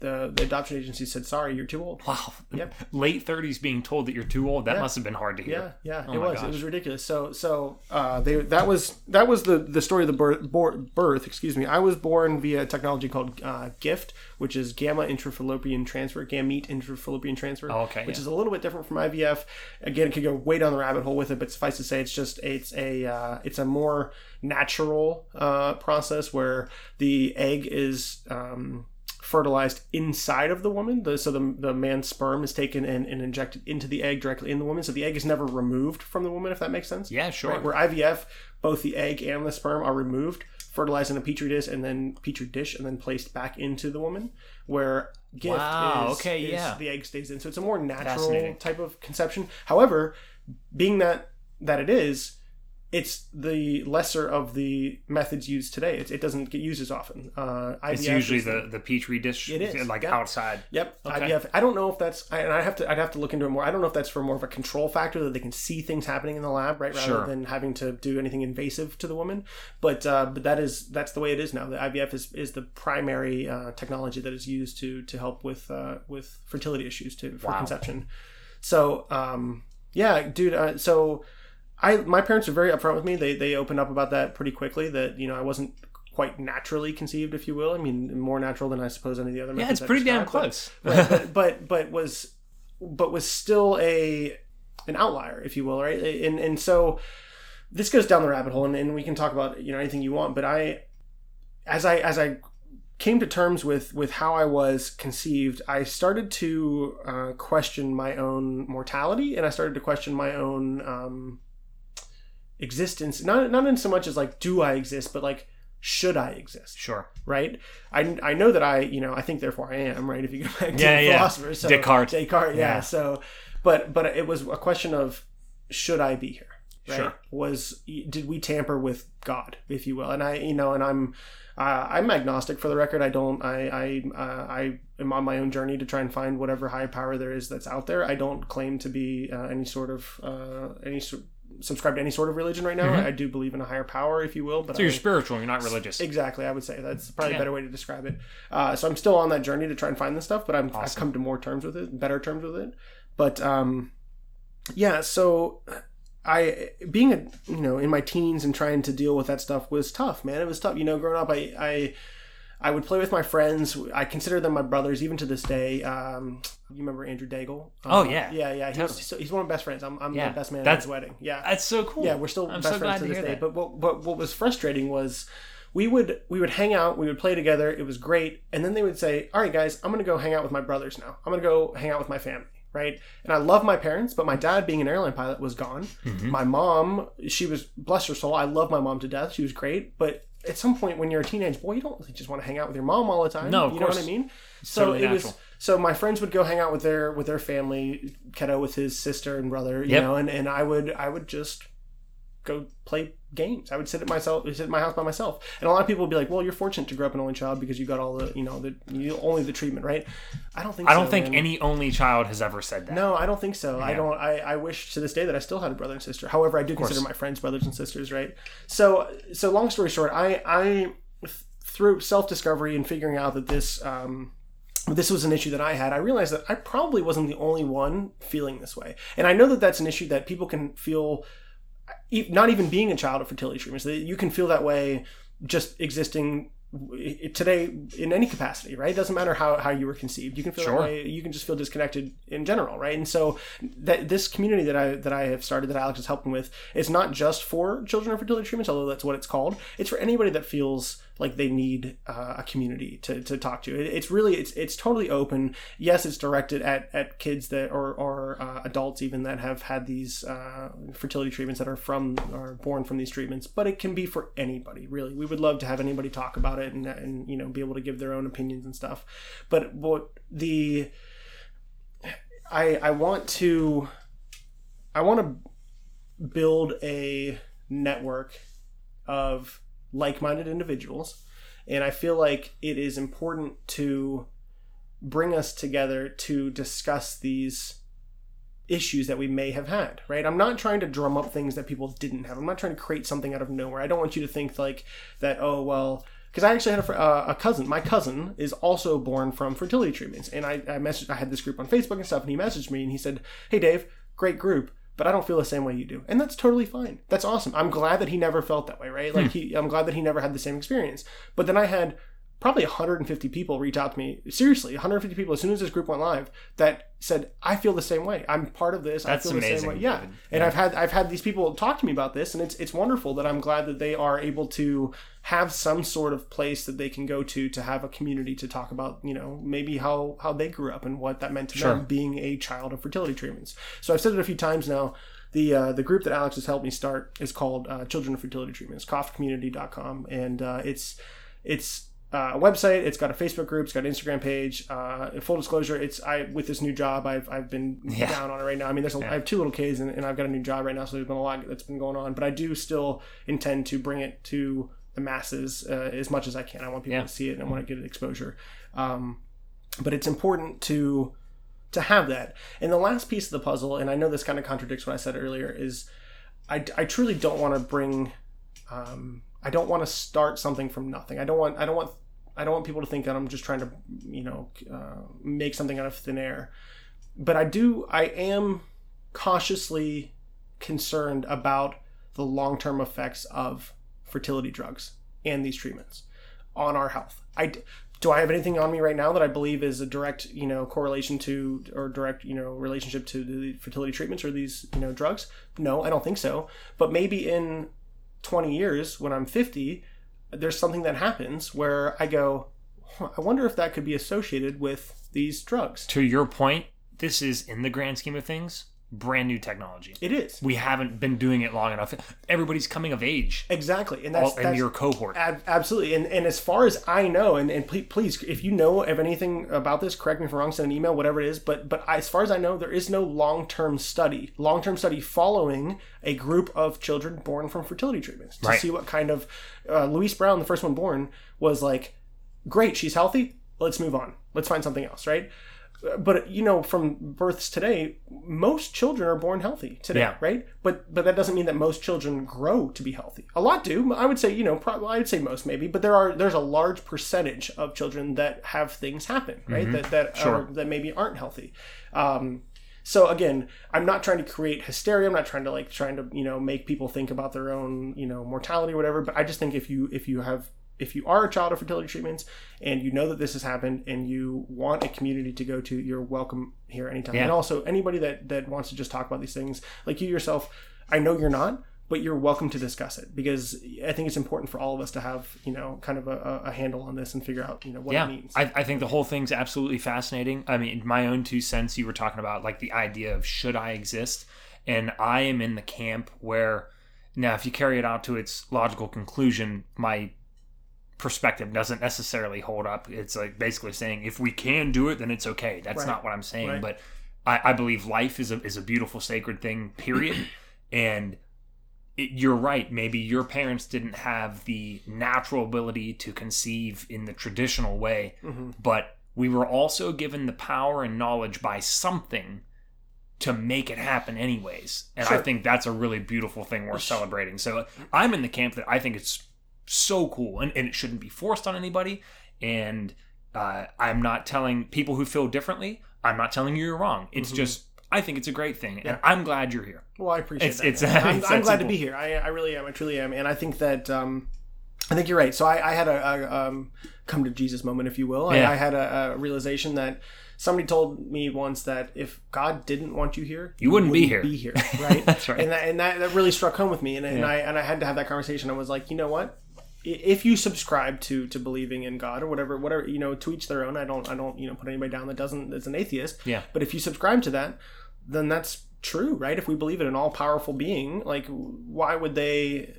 the, the adoption agency said, sorry, you're too old. wow. Yep. Late 30s being told that you're too old, that Yeah. must have been hard to hear. yeah, Oh it was. gosh. It was ridiculous. So, so uh, they that was that was the the story of the birth, birth. Excuse me. I was born via a technology called uh, GIFT, which is gamma intrafallopian transfer, gamete intrafallopian transfer. Oh, okay, Which yeah. is a little bit different from IVF. Again, it could go way down the rabbit hole with it, but suffice to say, it's just it's a uh, it's a more natural uh, process where the egg is. Um, fertilized inside of the woman. The, so the, the man's sperm is taken and, and injected into the egg directly in the woman. So the egg is never removed from the woman, if that makes sense. Yeah, sure. Right? Where IVF, both the egg and the sperm are removed, fertilized in a petri dish, and then petri dish, and then placed back into the woman. Where gift Wow, is, okay, is yeah. the egg stays in. So it's a more natural type of conception. However, being that that it is, it's the lesser of the methods used today. It, it doesn't get used as often. Uh, It's usually is the, the petri dish, It is, like yeah. outside. Yep, Okay. IVF. I don't know if that's, I- and I have to, I'd have to look into it more. I don't know if that's for more of a control factor that they can see things happening in the lab, right, rather Sure. than having to do anything invasive to the woman. But, uh, but that is that's the way it is now. The IVF is, is the primary uh, technology that is used to to help with uh, with fertility issues to for Wow. conception. So, um, yeah, dude. Uh, so, I my parents are very upfront with me. They they opened up about that pretty quickly. That you know I wasn't quite naturally conceived, if you will. I mean, more natural than I suppose any of the other. Men. Yeah, it's pretty damn but- close. right, but, but but was but was still a an outlier, if you will, right? And and so this goes down the rabbit hole, and, and we can talk about you know anything you want. But I, as I as I came to terms with with how I was conceived, I started to uh, question my own mortality, and I started to question my own um, existence. Not not in so much as like, do I exist, but like, should I exist? Sure. Right. I, I know that I you know I think therefore I am right. If you go back to Yeah, the yeah. philosophers, so, Descartes. Descartes. Yeah. Yeah. So, but but it was a question of should I be here? Right? Sure. Was did we tamper with God, if you will? And I you know and I'm uh, I'm agnostic for the record. I don't. I I uh, I am on my own journey to try and find whatever high power there is that's out there. I don't claim to be uh, any sort of uh, any sort subscribe to any sort of religion right now. Mhm. I do believe in a higher power, if you will. But So you're I, spiritual. You're not religious. exactly, I would say that's probably Yeah. a better way to describe it. Uh, so I'm still on that journey to try and find this stuff, but I'm, I've come to more terms with it, better terms with it. But um, yeah, so I being a you know in my teens and trying to deal with that stuff was tough, man. It was tough. You know, growing up, I I I would play with my friends. I consider them my brothers even to this day. Um, you remember Andrew Daigle? Oh, Uh, yeah. yeah, yeah. He's, Totally. he's one of my best friends. I'm, I'm Yeah. the best man That's- at his wedding. Yeah, That's so cool. yeah, we're still I'm best so friends to to this day. that. But what, what what was frustrating was we would we would hang out, we would play together. It was great, and then they would say, "All right, guys, I'm gonna go hang out with my brothers now. I'm gonna go hang out with my family." Right, and I love my parents, but my dad, being an airline pilot, was gone. Mhm. My mom, she was bless her soul. I love my mom to death. She was great, but at some point when you're a teenage boy, you don't really just want to hang out with your mom all the time. No, of you know what I mean. So totally it was so my friends would go hang out with their with their family, Keto with his sister and brother, you Yep. know, and, and I would I would just go play games. I would sit at myself sit at my house by myself. And a lot of people would be like, "Well, you're fortunate to grow up an only child because you got all the, you know, the you only the treatment, right?" I don't think I don't so, think man. any only child has ever said that. No, I don't think so. I don't. I, I wish to this day that I still had a brother and sister. However, I do consider my friends brothers and sisters, right? So, so long story short, I, I through self discovery and figuring out that this, um, this was an issue that I had. I realized that I probably wasn't the only one feeling this way, and I know that that's an issue that people can feel, not even being a child of fertility treatments. That you can feel that way just existing today in any capacity, right? It doesn't matter how, how you were conceived. You can feel Sure. that way. You can just feel disconnected in general, right? And so that this community that I that I have started that Alex is helping with is not just for children of fertility treatments, although that's what it's called. It's for anybody that feels like they need uh, a community to, to talk to. It, it's really it's it's totally open. Yes, it's directed at, at kids that or or uh, adults even that have had these uh, fertility treatments that are from are born from these treatments, but it can be for anybody. Really, we would love to have anybody talk about it and and you know be able to give their own opinions and stuff. But what the I I want to I want to build a network of like-minded individuals and I feel like it is important to bring us together to discuss these issues that we may have had, right? I'm not trying to drum up things that people didn't have. I'm not trying to create something out of nowhere. I don't want you to think like that, oh, well, because I actually had a, uh, a cousin. My cousin is also born from fertility treatments. And I, I messaged, I had this group on Facebook and stuff, and he messaged me and he said, hey, Dave, great group. But I don't feel the same way you do, and that's totally fine. That's awesome. I'm glad that he never felt that way, right? Like hmm. he, I'm glad that he never had the same experience. But then I had probably 150 people reach out to me. Seriously 150 people as soon as this group went live that said i feel the same way. I'm part of this. That's i feel the same amazing, way. Yeah. David. and i've had i've had these people talk to me about this and it's it's wonderful that i'm glad that they are able to have some sort of place that they can go to to have a community to talk about you know maybe how how they grew up and what that meant to Sure. them being a child of fertility treatments. So i've said it a few times now. The uh, the group that Alex has helped me start is called uh, Children of Fertility Treatments, coftcommunity.com, and uh, it's it's uh, website. It's got a Facebook group. It's got an Instagram page. Uh, full disclosure, it's I with this new job. I've I've been Yeah. down on it right now. I mean, there's a, Yeah. I have two little kids, and, and I've got a new job right now, so there's been a lot that's been going on. But I do still intend to bring it to the masses uh, as much as I can. I want people Yeah. to see it, and I want to get exposure. Um, but it's important to to have that. And the last piece of the puzzle, and I know this kind of contradicts what I said earlier, is I, I truly don't want to bring, um, I don't want to start something from nothing. I don't want, I don't want, I don't want people to think that I'm just trying to, you know, uh, make something out of thin air. But I do, I am cautiously concerned about the long term effects of fertility drugs and these treatments on our health. I do I have anything on me right now that I believe is a direct, you know, correlation to or direct, you know, relationship to the fertility treatments or these, you know, drugs? No, I don't think so. But maybe in 20 years when I'm 50, there's something that happens where I go, huh, I wonder if that could be associated with these drugs. To your point, this is in the grand scheme of things brand new technology. It is We haven't been doing it long enough. Everybody's coming of age. exactly, and that's, All, in your cohort. Ab- absolutely, and and as far as I know, and, and please, please, if you know of anything about this, correct me if I'm wrong. Send an email, whatever it is. But but as far as I know, there is no long term study, long term study following a group of children born from fertility treatments to Right. see what kind of. Uh, Louise Brown, the first one born, was like, great, she's healthy. Let's move on. Let's find something else, right? But you know, from births today, most children are born healthy today, Yeah. right? But but that doesn't mean that most children grow to be healthy. A lot do. I would say you know, I would say most maybe, but there are there's a large percentage of children that have things happen, right? That that Sure. are, that maybe aren't healthy. Um, so again, I'm not trying to create hysteria. I'm not trying to like trying to you know make people think about their own you know mortality or whatever. But I just think if you if you have if you are a child of fertility treatments and you know that this has happened and you want a community to go to, you're welcome here anytime. Yeah. And also anybody that that wants to just talk about these things, like you yourself, I know you're not, but you're welcome to discuss it because I think it's important for all of us to have you know kind of a, a- handle on this and figure out you know what yeah, it means. I, I think the whole thing's absolutely fascinating. I mean, my own two cents, you were talking about like the idea of should I exist? And I am in the camp where now, if you carry it out to its logical conclusion, my perspective doesn't necessarily hold up. It's like basically saying if we can do it, then it's okay. That's Right. not what I'm saying. Right. But I, I believe life is a is a beautiful, sacred thing. Period. and it, you're right. Maybe your parents didn't have the natural ability to conceive in the traditional way, Mhm. but we were also given the power and knowledge by something to make it happen anyways. And I think that's a really beautiful thing worth celebrating. So I'm in the camp that I think it's so cool and, and it shouldn't be forced on anybody. And uh, I'm not telling people who feel differently, I'm not telling you you're wrong. It's Mhm. just, I think it's a great thing. Yeah. And I'm glad you're here. Well, I appreciate It's- that. it's-. I'm, it's I'm that glad to be here. I, I really am. I truly am. And I think that um, I think you're right. So I, I had a, a um, come to Jesus moment, if you will. Yeah. I, I had a, a realization that somebody told me once that if God didn't want you here, You wouldn't be here. Be here, right? That's right. And that, and that, that really struck home with me. And, and I and I had to have that conversation. I was like, you know what? If you subscribe to to believing in God or whatever, whatever you know, to each their own. I don't I don't you know put anybody down that doesn't that's an atheist. Yeah. But if you subscribe to that, then that's true, right? If we believe in an all powerful being, like why would they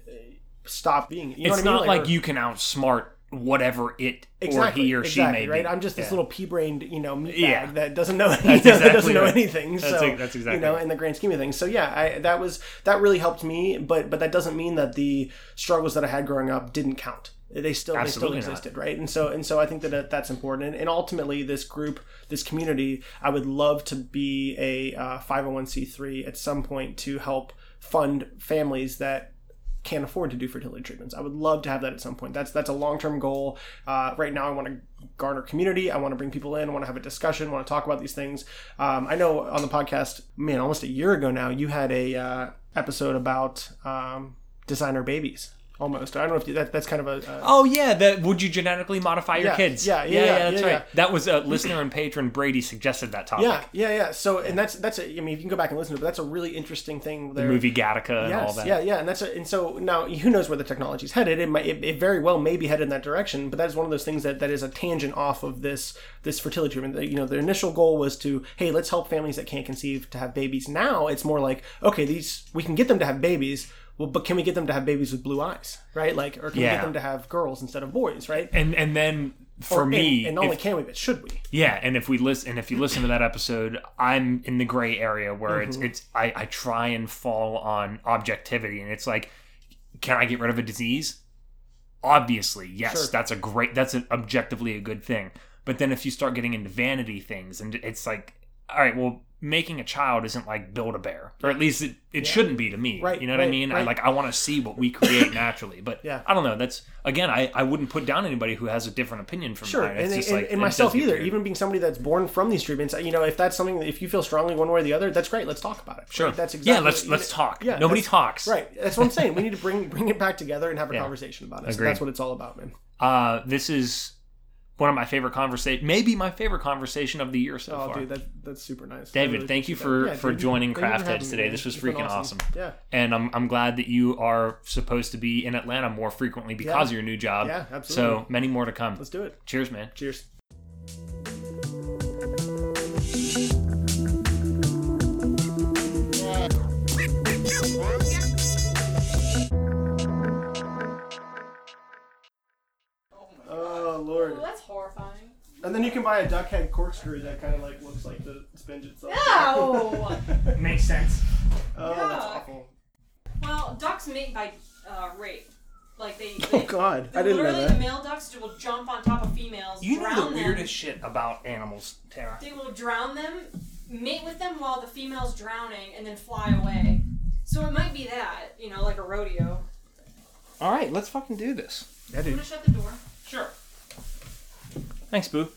stop being? You know it's what I mean? not like or- you can outsmart whatever it exactly, or he or she exactly, may right? be. I'm just this Yeah. little pea-brained, you know, meat Yeah. that doesn't know, you know, That's that doesn't know right. anything. So e- that's exactly you know, right. in the grand scheme of things. So yeah, I, that was that really helped me, but but that doesn't mean that the struggles that I had growing up didn't count. They still Absolutely they still not. existed, right? And so and so I think that that that's important. And, and ultimately, this group, this community, I would love to be a uh, 501c3 at some point to help fund families that can't afford to do fertility treatments. I would love to have that at some point. That's that's a long term goal. Uh, right now, I want to garner community. I want to bring people in. I want to have a discussion. Want to talk about these things. Um, I know on the podcast, man, almost a year ago now, you had a uh, episode about um, designer babies. Almost. I don't know if you, that, that's kind of a. a Oh yeah, that would you genetically modify your Yeah, kids? yeah, yeah, yeah, that's yeah, right. yeah. That was a listener and patron Brady suggested that topic. yeah, yeah, yeah. So, and that's that's a, I mean, you can go back and listen to it, but that's a really interesting thing. There. The movie Gattaca and all that. yeah, yeah, and that's a, and so now who knows where the technology's headed? It might, it, it very well may be headed in that direction, but that is one of those things that, that is a tangent off of this this fertility treatment. You know, the initial goal was to hey, let's help families that can't conceive to have babies. Now it's more like okay, these we can get them to have babies. Well, but can we get them to have babies with blue eyes, right? Like, or can we get them to have girls instead of boys, right? And and then for Or- me, and, and not only if- can we, but should we? yeah, and if we listen, and if you listen to that episode, I'm in the gray area where it's Mm-hmm. it's I, I try and fall on objectivity, and it's like, can I get rid of a disease? Obviously, yes, Sure. that's a great, that's an objectively a good thing. But then if you start getting into vanity things, and it's like, all right, well, making a child isn't like build a bear, or at least it, it shouldn't be to me. Right, You know what I right, mean? I right. like I want to see what we create naturally, but Yeah. I don't know. That's again, I, I wouldn't put down anybody who has a different opinion from Sure, mine. It's and, just and, like and myself either. weird. Even being somebody that's born from these treatments, you know, if that's something, if you feel strongly one way or the other, that's great. Let's talk about it. Sure. That's exactly. yeah. Let's let's talk. Yeah, Nobody talks. Right. That's what I'm saying. We need to bring bring it back together and have a Yeah. conversation about it. So that's what it's all about, man. Uh, this is one of my favorite conversation, maybe my favorite conversation of the year so Oh, far. dude, that, that's super nice. David, really thank you for. Yeah, for dude, joining Craft Heads me, today. man. This was freaking awesome. Yeah. And I'm I'm glad that you are supposed to be in Atlanta more frequently because of your new job. Yeah, absolutely. So many more to come. Let's do it. Cheers, man. Cheers. Lord! Oh, that's horrifying. And then you can buy a duck head corkscrew that kind of like looks like the sponge itself. No. Makes sense. Oh, that's awful. well, ducks mate by uh, rape. Like they. Oh god, they I didn't know literally, that. the male ducks will jump on top of females, You drown know the them. weirdest shit about animals, Tara. They will drown them, mate with them while the female's drowning, and then fly away. So it might be that, you know, like a rodeo. All right, let's fucking do this. Yeah, I'm dude. gonna shut the door. Sure. Thanks, Boo.